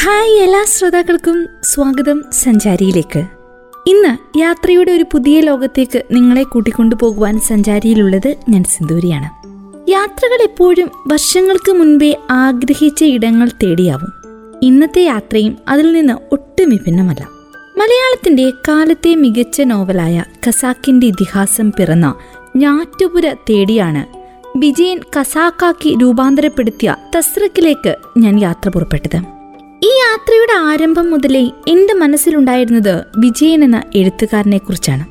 Hi എല്ലാ ശ്രോതാക്കൾക്കും സ്വാഗതം സഞ്ചാരിയിലേക്ക്. ഇന്ന് യാത്രയുടെ ഒരു പുതിയ ലോകത്തേക്ക് നിങ്ങളെ കൂട്ടിക്കൊണ്ടു പോകുവാൻ സഞ്ചാരിയിലുള്ളത് ഞാൻ സിന്ദൂരിയാണ്. യാത്രകൾ എപ്പോഴും വർഷങ്ങൾക്ക് മുൻപേ ആഗ്രഹിച്ച ഇടങ്ങൾ തേടിയാവും. ഇന്നത്തെ യാത്രയും അതിൽ നിന്ന് ഒട്ടും വിഭിന്നമല്ല. മലയാളത്തിന്റെ കാലത്തെ മികച്ച നോവലായ ഖസാക്കിന്റെ ഇതിഹാസം പിറന്ന ഞാറ്റുപുര തേടിയാണ് വിജയൻ കസാക്കാക്കി രൂപാന്തരപ്പെടുത്തിയ തസ്രക്കിലേക്ക് ഞാൻ യാത്ര പുറപ്പെട്ടത്. ഈ യാത്രയുടെ ആരംഭം മുതലേ എന്റെ മനസ്സിലുണ്ടായിരുന്നത് വിജയൻ എന്ന എഴുത്തുകാരനെ കുറിച്ചാണ്.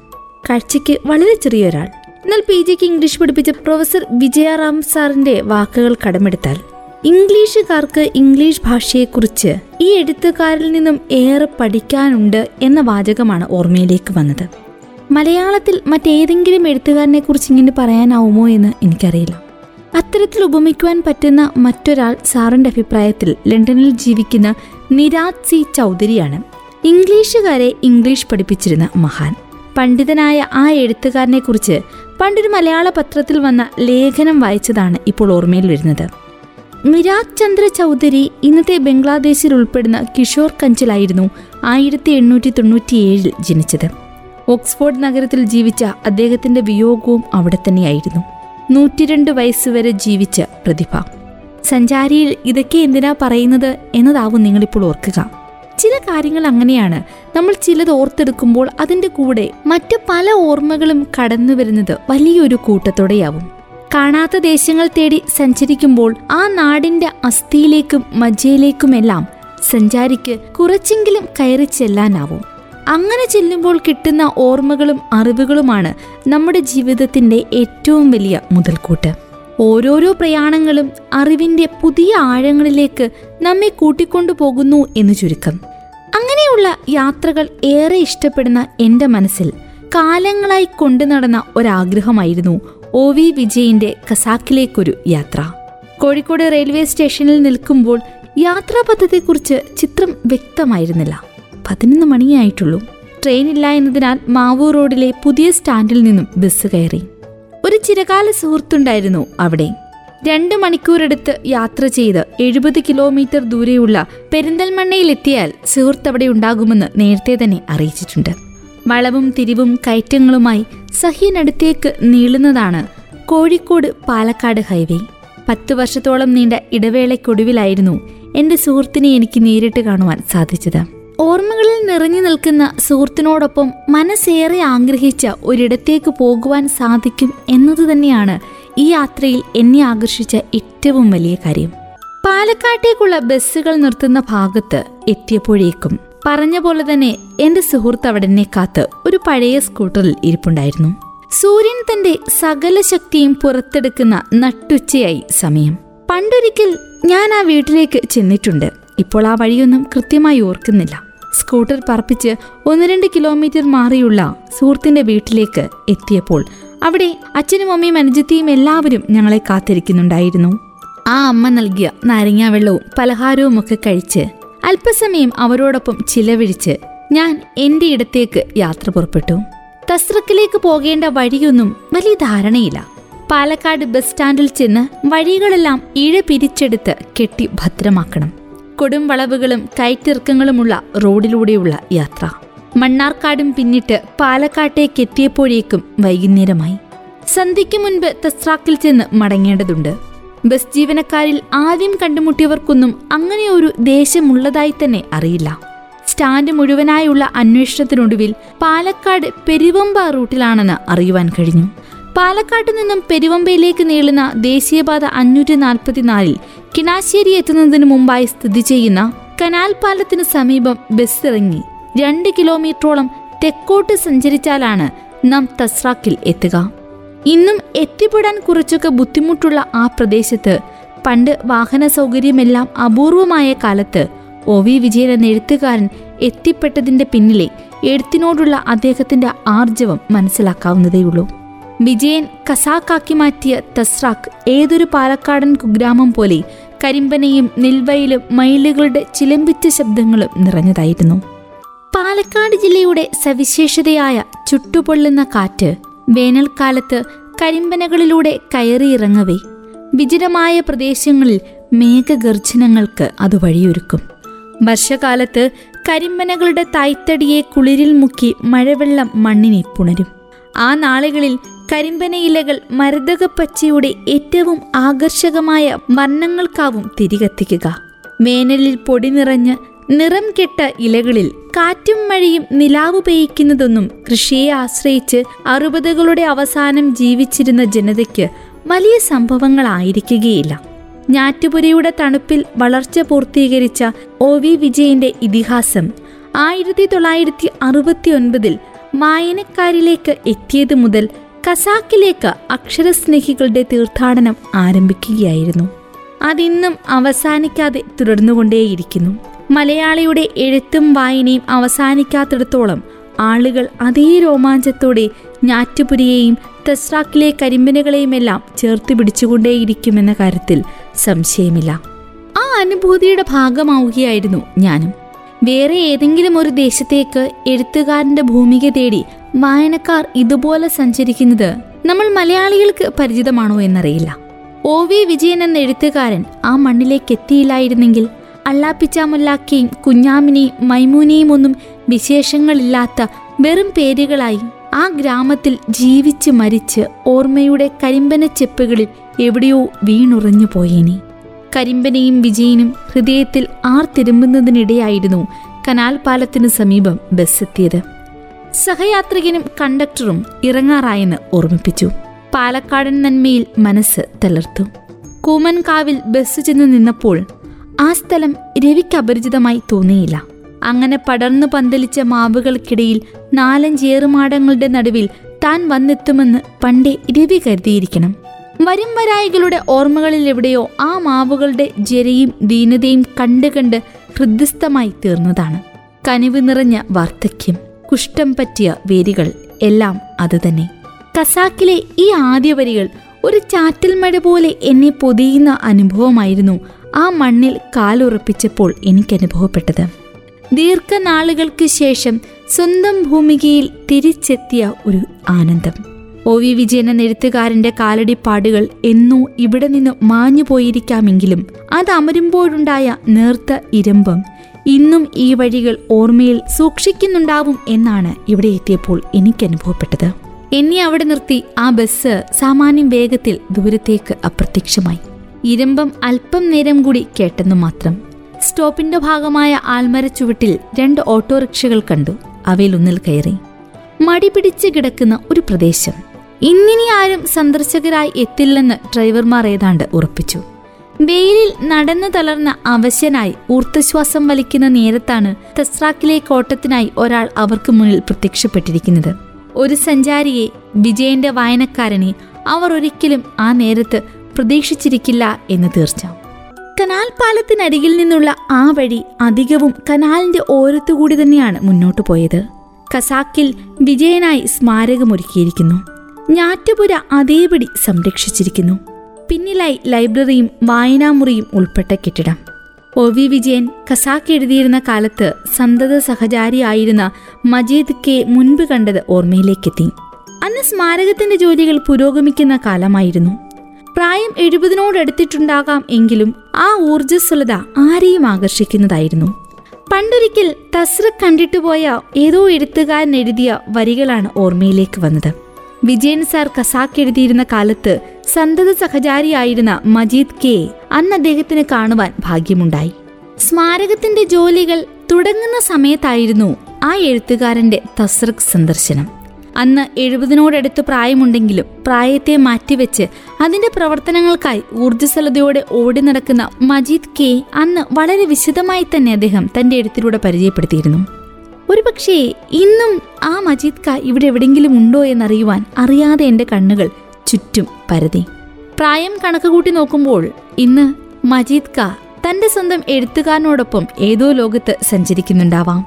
കാഴ്ചയ്ക്ക് വളരെ ചെറിയ ഒരാൾ എന്നാൽ പി ജിക്ക് ഇംഗ്ലീഷ് പഠിപ്പിച്ച പ്രൊഫസർ വിജയറാം സാറിന്റെ വാക്കുകൾ കടമെടുത്താൽ ഇംഗ്ലീഷുകാർക്ക് ഇംഗ്ലീഷ് ഭാഷയെക്കുറിച്ച് ഈ എഴുത്തുകാരിൽ നിന്നും ഏറെ പഠിക്കാനുണ്ട് എന്ന വാചകമാണ് ഓർമ്മയിലേക്ക് വന്നത്. മലയാളത്തിൽ മറ്റേതെങ്കിലും എഴുത്തുകാരനെ കുറിച്ച് ഇങ്ങനെ പറയാനാവുമോ എന്ന് എനിക്കറിയില്ല. അത്തരത്തിൽ ഉപമിക്കുവാൻ പറ്റുന്ന മറ്റൊരാൾ സാറിന്റെ അഭിപ്രായത്തിൽ ലണ്ടനിൽ ജീവിക്കുന്ന നിരാജ് സി ചൗധരിയാണ്. ഇംഗ്ലീഷുകാരെ ഇംഗ്ലീഷ് പഠിപ്പിച്ചിരുന്ന മഹാൻ. പണ്ഡിതനായ ആ എഴുത്തുകാരനെ കുറിച്ച് പണ്ടൊരു മലയാള പത്രത്തിൽ വന്ന ലേഖനം വായിച്ചതാണ് ഇപ്പോൾ ഓർമ്മയിൽ വരുന്നത്. നിരാജ് ചന്ദ്ര ചൗധരി ഇന്നത്തെ ബംഗ്ലാദേശിൽ ഉൾപ്പെടുന്ന കിഷോർ കഞ്ചിലായിരുന്നു ആയിരത്തി എണ്ണൂറ്റി തൊണ്ണൂറ്റിയേഴിൽ ജനിച്ചത്. ഓക്സ്ഫോർഡ് നഗരത്തിൽ ജീവിച്ച അദ്ദേഹത്തിന്റെ വിയോഗവും അവിടെ തന്നെയായിരുന്നു. നൂറ്റിരണ്ട് വയസ്സുവരെ ജീവിച്ച പ്രതിഭ. സഞ്ചാരിയിൽ ഇതൊക്കെ എന്തിനാ പറയുന്നത് എന്നതാവും നിങ്ങളിപ്പോൾ ഓർക്കുക. ചില കാര്യങ്ങൾ അങ്ങനെയാണ്. നമ്മൾ ചിലത് ഓർത്തെടുക്കുമ്പോൾ അതിന്റെ കൂടെ മറ്റു പല ഓർമ്മകളും കടന്നു വരുന്നത് വലിയൊരു കൂട്ടത്തോടെയാവും. കാണാത്ത ദേശങ്ങൾ തേടി സഞ്ചരിക്കുമ്പോൾ ആ നാടിന്റെ അസ്ഥിയിലേക്കും മജ്ജയിലേക്കുമെല്ലാം സഞ്ചാരിക്ക് കുറച്ചെങ്കിലും കയറി ചെല്ലാനാവും. അങ്ങനെ ചെല്ലുമ്പോൾ കിട്ടുന്ന ഓർമ്മകളും അറിവുകളുമാണ് നമ്മുടെ ജീവിതത്തിന്റെ ഏറ്റവും വലിയ മുതൽക്കൂട്ട്. ഓരോരോ പ്രയാണങ്ങളും അറിവിന്റെ പുതിയ ആഴങ്ങളിലേക്ക് നമ്മെ കൂട്ടിക്കൊണ്ടു പോകുന്നു എന്ന് ചുരുക്കം. അങ്ങനെയുള്ള യാത്രകൾ ഏറെ ഇഷ്ടപ്പെടുന്ന എന്റെ മനസ്സിൽ കാലങ്ങളായി കൊണ്ടു നടന്ന ഒരാഗ്രഹമായിരുന്നു ഒ വി വിജയിന്റെ കസാക്കിലേക്കൊരു യാത്ര. കോഴിക്കോട് റെയിൽവേ സ്റ്റേഷനിൽ നിൽക്കുമ്പോൾ യാത്രാ പദ്ധതിയെക്കുറിച്ച് ചിത്രം വ്യക്തമായിരുന്നില്ല. പതിനൊന്ന് മണിയായിട്ടുള്ളൂ. ട്രെയിനില്ല എന്നതിനാൽ മാവൂർ റോഡിലെ പുതിയ സ്റ്റാൻഡിൽ നിന്നും ബസ് കയറി. ഒരു ചിരകാല സുഹൃത്തുണ്ടായിരുന്നു അവിടെ. രണ്ട് മണിക്കൂറെടുത്ത് യാത്ര ചെയ്ത് എഴുപത് കിലോമീറ്റർ ദൂരെയുള്ള പെരിന്തൽമണ്ണയിലെത്തിയാൽ സുഹൃത്ത് അവിടെ ഉണ്ടാകുമെന്ന് നേരത്തെ തന്നെ അറിയിച്ചിട്ടുണ്ട്. വളവും തിരിവും കയറ്റങ്ങളുമായി സഹ്യനടുത്തേക്ക് നീളുന്നതാണ് കോഴിക്കോട് പാലക്കാട് ഹൈവേ. പത്തു വർഷത്തോളം നീണ്ട ഇടവേളയ്ക്കൊടുവിലായിരുന്നു എന്റെ സുഹൃത്തിനെ എനിക്ക് നേരിട്ട് കാണുവാൻ സാധിച്ചത്. ഓർമ്മകളിൽ നിറഞ്ഞു നിൽക്കുന്ന സുഹൃത്തിനോടൊപ്പം മനസ്സേറെ ആഗ്രഹിച്ച ഒരിടത്തേക്ക് പോകുവാൻ സാധിക്കും എന്നത് തന്നെയാണ് ഈ യാത്രയിൽ എന്നെ ആകർഷിച്ച ഏറ്റവും വലിയ കാര്യം. പാലക്കാട്ടേക്കുള്ള ബസ്സുകൾ നിർത്തുന്ന ഭാഗത്ത് എത്തിയപ്പോഴേക്കും പറഞ്ഞ പോലെ തന്നെ എന്റെ സുഹൃത്ത് അവിടെ കാത്ത് ഒരു പഴയ സ്കൂട്ടറിൽ ഇരിപ്പുണ്ടായിരുന്നു. സൂര്യൻ തന്റെ സകല ശക്തിയും പുറത്തെടുക്കുന്ന നട്ടുച്ചയായി സമയം. പണ്ടൊരിക്കൽ ഞാൻ ആ വീട്ടിലേക്ക് ചെന്നിട്ടുണ്ട്. ഇപ്പോൾ ആ വഴിയൊന്നും കൃത്യമായി ഓർക്കുന്നില്ല. സ്കൂട്ടർ പറപ്പിച്ച് ഒന്ന് രണ്ട് കിലോമീറ്റർ മാറിയുള്ള സുഹൃത്തിന്റെ വീട്ടിലേക്ക് എത്തിയപ്പോൾ അവിടെ അച്ഛനും അമ്മയും അനുജത്തിയും എല്ലാവരും ഞങ്ങളെ കാത്തിരിക്കുന്നുണ്ടായിരുന്നു. ആ അമ്മ നൽകിയ നാരങ്ങാവെള്ളവും പലഹാരവും ഒക്കെ കഴിച്ച് അല്പസമയം അവരോടൊപ്പം ചിലവിഴിച്ച് ഞാൻ എന്റെ ഇടത്തേക്ക് യാത്ര പുറപ്പെട്ടു. തസ്രക്കിലേക്ക് പോകേണ്ട വഴിയൊന്നും വലിയ ധാരണയില്ല. പാലക്കാട് ബസ് സ്റ്റാൻഡിൽ ചെന്ന് വഴികളെല്ലാം ഇഴ പിരിച്ചെടുത്ത് കെട്ടി ഭദ്രമാക്കണം. കൊടും വളവുകളും കയറ്റിറക്കങ്ങളുമുള്ള റോഡിലൂടെയുള്ള യാത്ര. മണ്ണാർക്കാടും പിന്നിട്ട് പാലക്കാട്ടേക്ക് എത്തിയപ്പോഴേക്കും വൈകുന്നേരമായി. സന്ധ്യയ്ക്ക് മുൻപ് തസ്രാക്കിൽ ചെന്ന് മടങ്ങേണ്ടതുണ്ട്. ബസ് ജീവനക്കാരിൽ ആദ്യം കണ്ടുമുട്ടിയവർക്കൊന്നും അങ്ങനെ ഒരു ദേശമുള്ളതായി തന്നെ അറിയില്ല. സ്റ്റാൻഡ് മുഴുവനായുള്ള അന്വേഷണത്തിനൊടുവിൽ പാലക്കാട് പെരുവമ്പ റൂട്ടിലാണെന്ന് അറിയുവാൻ കഴിഞ്ഞു. പാലക്കാട്ട് നിന്നും പെരുവമ്പയിലേക്ക് നീളുന്ന ദേശീയപാത അഞ്ഞൂറ്റി നാൽപ്പത്തിനാലിൽ കിണാശ്ശേരി എത്തുന്നതിന് മുമ്പായി സ്ഥിതി ചെയ്യുന്ന കനാൽ പാലത്തിന് സമീപം ബസ് ഇറങ്ങി രണ്ട് കിലോമീറ്ററോളം തെക്കോട്ട് സഞ്ചരിച്ചാലാണ് നാം തസ്രാക്കിൽ എത്തുക. ഇന്നും എത്തിപ്പെടാൻ കുറച്ചൊക്കെ ബുദ്ധിമുട്ടുള്ള ആ പ്രദേശത്ത് പണ്ട് വാഹന സൗകര്യമെല്ലാം അപൂർവമായ കാലത്ത് ഒ വി വിജയൻ എന്ന എഴുത്തുകാരൻ എത്തിപ്പെട്ടതിന്റെ പിന്നിലെ എഴുത്തിനോടുള്ള അദ്ദേഹത്തിന്റെ ആർജവം മനസ്സിലാക്കാവുന്നതേയുള്ളൂ. വിജയൻ കസാക്കാക്കി മാറ്റിയ തസ്രാക്ക് ഏതൊരു പാലക്കാടൻ കുഗ്രാമം പോലെ കരിമ്പനയും നിൽവയിലും മയിലുകളുടെ ചിലമ്പിച്ച ശബ്ദങ്ങളും നിറഞ്ഞതായിരുന്നു. പാലക്കാട് ജില്ലയുടെ സവിശേഷതയായ ചുട്ടുപൊള്ളുന്ന കാറ്റ് വേനൽക്കാലത്ത് കരിമ്പനകളിലൂടെ കയറിയിറങ്ങവേ. വിജനമായ പ്രദേശങ്ങളിൽ മേഘഗർജനങ്ങൾക്ക് അത് വഴിയൊരുക്കും. വർഷകാലത്ത് കരിമ്പനകളുടെ തായ്ത്തടിയെ കുളിരിൽ മുക്കി മഴവെള്ളം മണ്ണിനെ പുണരും. ആ നാളുകളിൽ കരിമ്പനയിലകൾ മരതകപ്പച്ചയുടെ ഏറ്റവും ആകർഷകമായ വർണങ്ങൾക്കാവും തിരികത്തിക്കുക. വേനലിൽ പൊടി നിറഞ്ഞ് നിറം കെട്ട ഇലകളിൽ കാറ്റും മഴയും നിലാവ് പെയ്യ്ക്കുന്നതൊന്നും കൃഷിയെ ആശ്രയിച്ച് അറുപതുകളുടെ അവസാനം ജീവിച്ചിരുന്ന ജനതയ്ക്ക് വലിയ സംഭവങ്ങളായിരിക്കുകയില്ല. ഞാറ്റുപുരയുടെ തണുപ്പിൽ വളർച്ച പൂർത്തീകരിച്ച ഒ വി വിജയന്റെ ഇതിഹാസം ആയിരത്തി തൊള്ളായിരത്തി അറുപത്തി ഒൻപതിൽ വായനക്കാരിലേക്ക് എത്തിയത് മുതൽ കസാക്കിലേക്ക് അക്ഷരസ്നേഹികളുടെ തീർത്ഥാടനം ആരംഭിക്കുകയായിരുന്നു. അതിന്നും അവസാനിക്കാതെ തുടർന്നുകൊണ്ടേയിരിക്കുന്നു. മലയാളിയുടെ എഴുത്തും വായനയും അവസാനിക്കാത്തിടത്തോളം ആളുകൾ അതേ രോമാഞ്ചത്തോടെ ഞാറ്റുപുരിയെയും തെസ്രാക്കിലെ കരിമ്പനുകളെയുമെല്ലാം ചേർത്ത് പിടിച്ചുകൊണ്ടേയിരിക്കുമെന്ന കാര്യത്തിൽ സംശയമില്ല. ആ അനുഭൂതിയുടെ ഭാഗമാവുകയായിരുന്നു ഞാനും. വേറെ ഏതെങ്കിലും ഒരു ദേശത്തേക്ക് എഴുത്തുകാരന്റെ ഭൂമിക തേടി വായനക്കാർ ഇതുപോലെ സഞ്ചരിക്കുന്നത് നമ്മൾ മലയാളികൾക്ക് പരിചിതമാണോ എന്നറിയില്ല. ഒ വി വിജയൻ എന്ന എഴുത്തുകാരൻ ആ മണ്ണിലേക്ക് എത്തിയില്ലായിരുന്നെങ്കിൽ അള്ളാപ്പിച്ചാമുല്ലാക്കയും കുഞ്ഞാമിനെയും മൈമൂനെയും ഒന്നും വിശേഷങ്ങളില്ലാത്ത വെറും പേരുകളായി ആ ഗ്രാമത്തിൽ ജീവിച്ച് മരിച്ച് ഓർമ്മയുടെ കരിമ്പന ചെപ്പുകളിൽ എവിടെയോ വീണുറഞ്ഞു പോയേനെ. കരിമ്പനയും വിജയനും ഹൃദയത്തിൽ ആർത്തിരുമ്പുന്നതിനിടെയായിരുന്നു കനാൽ പാലത്തിനു സമീപം ബസ് എത്തിയത് സഹയാത്രികനും കണ്ടക്ടറും ഇറങ്ങാറായെന്ന് ഓർമ്മിപ്പിച്ചു. പാലക്കാടൻ നന്മയിൽ മനസ്സ് തളർത്തു. കൂമൻകാവിൽ ബസ് ചെന്ന് നിന്നപ്പോൾ ആ സ്ഥലം രവിക്ക് അപരിചിതമായി തോന്നിയില്ല. അങ്ങനെ പടർന്നു പന്തലിച്ച മാവുകൾക്കിടയിൽ നാലഞ്ചേറുമാടങ്ങളുടെ നടുവിൽ താൻ വന്നെത്തുമെന്ന് പണ്ടേ രവി കരുതിയിരിക്കണം. വരും വരായികളുടെ ഓർമ്മകളിൽ എവിടെയോ ആ മാവുകളുടെ ജരയും ദീനതയും കണ്ട് കണ്ട് ഹൃദയസ്ഥമായി തീർന്നതാണ്. കനിവ് നിറഞ്ഞ വാർദ്ധക്യം. കുഷ്ഠം പറ്റിയ വേരികൾ എല്ലാം അതുതന്നെ കസാക്കിലെ ഈ ആദ്യ വരികൾ ഒരു ചാറ്റൽ മഴ പോലെ എന്നെ പൊതിയുന്ന അനുഭവമായിരുന്നു ആ മണ്ണിൽ കാലുറപ്പിച്ചപ്പോൾ എനിക്ക് അനുഭവപ്പെട്ടത്. ദീർഘനാളുകൾക്ക് ശേഷം സ്വന്തം ഭൂമികയിൽ തിരിച്ചെത്തിയ ഒരു ആനന്ദം. ഒ വി വിജയൻ എന്ന എഴുത്തുകാരന്റെ കാലടിപ്പാടുകൾ എന്നോ ഇവിടെ നിന്ന് മാഞ്ഞു പോയിരിക്കാമെങ്കിലും അത് അമരുമ്പോഴുണ്ടായ നേർത്ത ഇരമ്പം ഇന്നും ഈ വഴികൾ ഓർമ്മയിൽ സൂക്ഷിക്കുന്നുണ്ടാവും എന്നാണ് ഇവിടെ എത്തിയപ്പോൾ എനിക്ക് അനുഭവപ്പെട്ടത്. എന്നെ അവിടെ നിർത്തി ആ ബസ് സാമാന്യം വേഗത്തിൽ ദൂരത്തേക്ക് അപ്രത്യക്ഷമായി. ഇരമ്പം അല്പം നേരം കൂടി കേട്ടെന്നു മാത്രം. സ്റ്റോപ്പിന്റെ ഭാഗമായ ആൽമര ചുവട്ടിൽ രണ്ട് ഓട്ടോറിക്ഷകൾ കണ്ടു. അവയിലൊന്നിൽ കയറി. മടി പിടിച്ച് കിടക്കുന്ന ഒരു പ്രദേശം. ഇന്നിനി ആരും സന്ദർശകരായി എത്തില്ലെന്ന് ഡ്രൈവർമാർ ഏതാണ്ട് ഉറപ്പിച്ചു. വെയിലിൽ നടന്നു തളർന്ന അവശനായി ഊർത്തശ്വാസം വലിക്കുന്ന നേരത്താണ് തസ്രാക്കിലെ കോട്ടത്തിനായി ഒരാൾ അവർക്ക് മുന്നിൽ പ്രത്യക്ഷപ്പെട്ടിരിക്കുന്നത്. ഒരു സഞ്ചാരിയെ വിജയന്റെ വായനക്കാരനെ അവർ ഒരിക്കലും ആ നേരത്ത് പ്രതീക്ഷിച്ചിരിക്കില്ല എന്ന് തീർച്ച. കനാൽ പാലത്തിനരികിൽ നിന്നുള്ള ആ വഴി അധികവും കനാലിന്റെ ഓരത്തുകൂടി തന്നെയാണ് മുന്നോട്ട് പോയത്. കസാക്കിൽ വിജയനായി സ്മാരകമൊരുക്കിയിരിക്കുന്നു. ഞാറ്റുപുര അതേപടി സംരക്ഷിച്ചിരിക്കുന്നു. പിന്നിലായി ലൈബ്രറിയും വായനാമുറിയും ഉൾപ്പെട്ട കെട്ടിടം. ഒ വി വിജയൻ ഖസാക്ക് എഴുതിയിരുന്ന കാലത്ത് സന്തത സഹചാരിയായിരുന്ന മജീദ് കെ മുൻപ് കണ്ടത് ഓർമ്മയിലേക്കെത്തി. അന്ന് സ്മാരകത്തിന്റെ ജോലികൾ പുരോഗമിക്കുന്ന കാലമായിരുന്നു. പ്രായം എഴുപതിനോടടുത്തിട്ടുണ്ടാകാം എങ്കിലും ആ ഊർജസ്വലത ആരെയും ആകർഷിക്കുന്നതായിരുന്നു. പണ്ടൊരിക്കൽ തസ്ര കണ്ടിട്ടുപോയ ഏതോ എഴുത്തുകാരൻ എഴുതിയ വരികളാണ് ഓർമ്മയിലേക്ക് വന്നത്. വിജയൻ സാർ കസാക്ക് എഴുതിയിരുന്ന കാലത്ത് സന്തത സഹചാരിയായിരുന്ന മജീദ് കെ അന്ന് അദ്ദേഹത്തിന് കാണുവാൻ ഭാഗ്യമുണ്ടായി. സ്മാരകത്തിന്റെ ജോലികൾ തുടങ്ങുന്ന സമയത്തായിരുന്നു ആ എഴുത്തുകാരന്റെ തസ്രക് സന്ദർശനം. അന്ന് എഴുപതിനോടടുത്ത് പ്രായമുണ്ടെങ്കിലും പ്രായത്തെ മാറ്റിവെച്ച് അതിന്റെ പ്രവർത്തനങ്ങൾക്കായി ഊർജസ്വലതയോടെ ഓടി നടക്കുന്ന മജീദ് കെ അന്ന് വളരെ വിശദമായി തന്നെ അദ്ദേഹം തന്റെ എഴുത്തിലൂടെ പരിചയപ്പെടുത്തിയിരുന്നു. ഒരുപക്ഷേ ഇന്നും ആ മജീദ് ക ഇവിടെ എവിടെയെങ്കിലും ഉണ്ടോ എന്നറിയുവാൻ അറിയാതെ എന്റെ കണ്ണുകൾ ചുറ്റും പരതി. പ്രായം കണക്കുകൂട്ടി നോക്കുമ്പോൾ ഇന്ന് മജീദ് ക തന്റെ സ്വന്തം എഴുത്തുകാരനോടൊപ്പം ഏതോ ലോകത്ത് സഞ്ചരിക്കുന്നുണ്ടാവാം.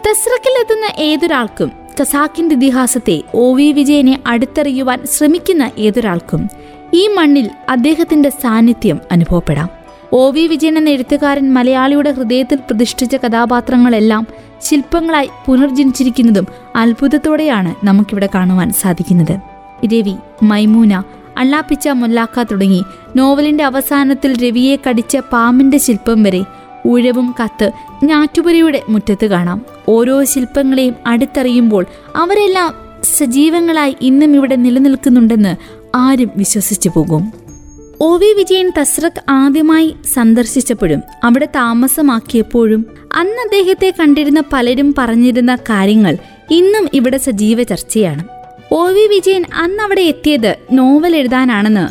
തസ്രക്കിലെത്തുന്ന ഏതൊരാൾക്കും ഖസാക്കിന്റെ ഇതിഹാസത്തെ ഒ വി വിജയനെ അടുത്തറിയുവാൻ ശ്രമിക്കുന്ന ഏതൊരാൾക്കും ഈ മണ്ണിൽ അദ്ദേഹത്തിന്റെ സാന്നിധ്യം അനുഭവപ്പെടാം. ഒ വി വിജയൻ എന്ന എഴുത്തുകാരൻ മലയാളിയുടെ ഹൃദയത്തിൽ പ്രതിഷ്ഠിച്ച കഥാപാത്രങ്ങളെല്ലാം ശില്പങ്ങളായി പുനർജനിച്ചിരിക്കുന്നതും അത്ഭുതത്തോടെയാണ് നമുക്കിവിടെ കാണുവാൻ സാധിക്കുന്നത്. രവി മൈമൂന അള്ളാപ്പിച്ച മൊല്ലാക്ക തുടങ്ങി. നോവലിന്റെ അവസാനത്തിൽ രവിയെ കടിച്ച പാമ്പിന്റെ ശില്പം വരെ ഉഴവും കത്ത് ഞാറ്റുപുരയുടെ മുറ്റത്ത് കാണാം. ഓരോ ശില്പങ്ങളെയും അടുത്തറിയുമ്പോൾ അവരെല്ലാം സജീവങ്ങളായി ഇന്നും ഇവിടെ നിലനിൽക്കുന്നുണ്ടെന്ന് ആരും വിശ്വസിച്ചു പോകും. ഒ വി വിജയൻ തസ്രക് ആദ്യമായി സന്ദർശിച്ചപ്പോഴും അവിടെ താമസമാക്കിയപ്പോഴും അന്ന് അദ്ദേഹത്തെ കണ്ടിരുന്ന പലരും പറഞ്ഞിരുന്ന കാര്യങ്ങൾ ഇന്നും ഇവിടെ സജീവ ചർച്ചയാണ്. ഒ വി വിജയൻ അന്ന് അവിടെ എത്തിയത് നോവൽ എഴുതാനാണെന്ന്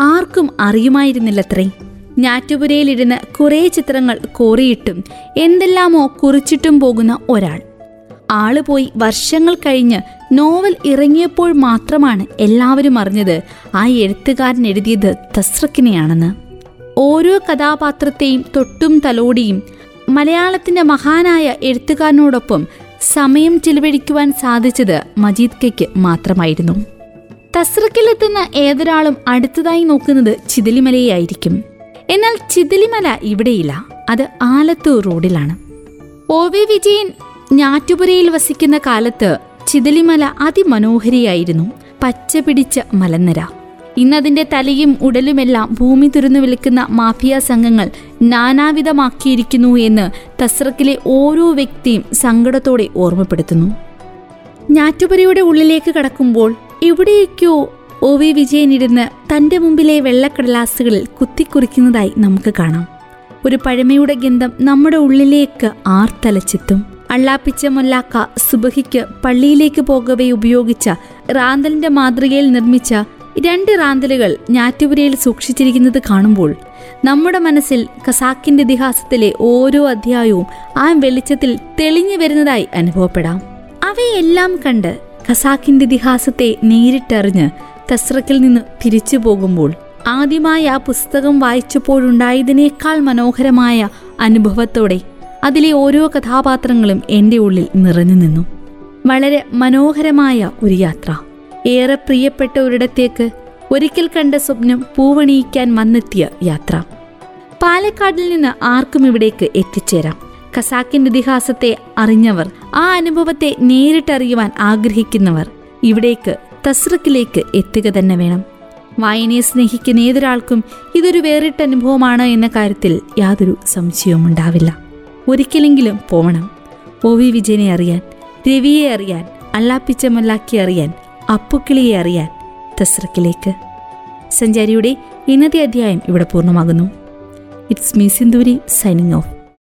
ആർക്കും അറിയുമായിരുന്നില്ലത്രേ. ഞാറ്റുപുരയിലിരുന്ന് കുറേ ചിത്രങ്ങൾ കോറിയിട്ടും എന്തെല്ലാമോ കുറിച്ചിട്ടും പോകുന്ന ഒരാൾ. ആൾ പോയി വർഷങ്ങൾ കഴിഞ്ഞ് നോവൽ ഇറങ്ങിയപ്പോൾ മാത്രമാണ് എല്ലാവരും അറിഞ്ഞത് ആ എഴുത്തുകാരൻ എഴുതിയത് തസ്രക്കിനെയാണെന്ന് ഓരോ കഥാപാത്രത്തെയും തൊട്ടും തലോടിയും മലയാളത്തിന്റെ മഹാനായ എഴുത്തുകാരനോടൊപ്പം സമയം ചിലവഴിക്കുവാൻ സാധിച്ചത് മജീദ് കയ്ക്ക് മാത്രമായിരുന്നു. തസ്രക്കിലെത്തുന്ന ഏതൊരാളും അടുത്തതായി നോക്കുന്നത് ചിതലിമലയായിരിക്കും. എന്നാൽ ചിതലിമല ഇവിടെയില്ല അത് ആലത്തൂർ റോഡിലാണ്. ഒ വി വിജയൻ ഞാറ്റുപുരയിൽ വസിക്കുന്ന കാലത്ത് ചിതലിമല അതിമനോഹരിയായിരുന്നു പച്ച പിടിച്ച മലനിര. ഇന്നതിന്റെ തലയും ഉടലുമെല്ലാം ഭൂമി തുരന്നു വിളിക്കുന്ന മാഫിയ സംഘങ്ങൾ നാനാവിധമാക്കിയിരിക്കുന്നു എന്ന് തസ്രക്കിലെ ഓരോ വ്യക്തിയും സങ്കടത്തോടെ ഓർമ്മപ്പെടുത്തുന്നു. ഞാറ്റുപുരയുടെ ഉള്ളിലേക്ക് കടക്കുമ്പോൾ എവിടെയൊക്കെയോ ഒ വി വിജയൻ ഇരുന്ന് തന്റെ മുമ്പിലെ വെള്ളക്കടലാസുകളിൽ കുത്തിക്കുറിക്കുന്നതായി നമുക്ക് കാണാം. ഒരു പഴമയുടെ ഗന്ധം നമ്മുടെ ഉള്ളിലേക്ക് ആർത്തലച്ചെത്തും. അള്ളാപ്പിച്ച മൊല്ലാക്ക സുബഹിക്ക് പള്ളിയിലേക്ക് പോകവേ ഉപയോഗിച്ച റാന്തലിന്റെ മാതൃകയിൽ നിർമ്മിച്ച രണ്ട് റാന്തലുകൾ ഞാറ്റുപുരയിൽ സൂക്ഷിച്ചിരിക്കുന്നത് കാണുമ്പോൾ നമ്മുടെ മനസ്സിൽ കസാക്കിന്റെ ഇതിഹാസത്തിലെ ഓരോ അധ്യായവും ആ വെളിച്ചത്തിൽ തെളിഞ്ഞു വരുന്നതായി അനുഭവപ്പെടാം. അവയെല്ലാം കണ്ട് കസാക്കിന്റെ ഇതിഹാസത്തെ നേരിട്ടറിഞ്ഞ് തസ്രക്കിൽ നിന്ന് തിരിച്ചു പോകുമ്പോൾ ആദ്യമായി ആ പുസ്തകം വായിച്ചപ്പോഴുണ്ടായതിനേക്കാൾ മനോഹരമായ അനുഭവത്തോടെ അതിലെ ഓരോ കഥാപാത്രങ്ങളും എന്റെ ഉള്ളിൽ നിറഞ്ഞു നിന്നു. വളരെ മനോഹരമായ ഒരു യാത്ര. ഏറെ പ്രിയപ്പെട്ട ഒരിടത്തേക്ക് ഒരിക്കൽ കണ്ട സ്വപ്നം പൂവണിയിക്കാൻ വന്നെത്തിയ യാത്ര. പാലക്കാടിൽ നിന്ന് ആർക്കും ഇവിടേക്ക് എത്തിച്ചേരാം. ഖസാക്കിന്റെ ഇതിഹാസത്തെ അറിഞ്ഞവർ ആ അനുഭവത്തെ നേരിട്ടറിയുവാൻ ആഗ്രഹിക്കുന്നവർ ഇവിടേക്ക് തസ്രക്കിലേക്ക് എത്തുക തന്നെ വേണം. വായനയെ സ്നേഹിക്കുന്ന ഏതൊരാൾക്കും ഇതൊരു വേറിട്ട അനുഭവമാണ് എന്ന കാര്യത്തിൽ യാതൊരു സംശയവും ഉണ്ടാവില്ല. ഒരിക്കലെങ്കിലും പോകണം ഒ വി വിജയനെ അറിയാൻ രവിയെ അറിയാൻ അല്ലാപ്പിച്ചമല്ലാക്കി അറിയാൻ അപ്പുക്കിളിയെ അറിയാൻ തസ്രക്കിലേക്ക്. സഞ്ചാരിയുടെ ഇന്നത്തെ അധ്യായം ഇവിടെ പൂർണമാകുന്നു. It's me Sindhuri signing off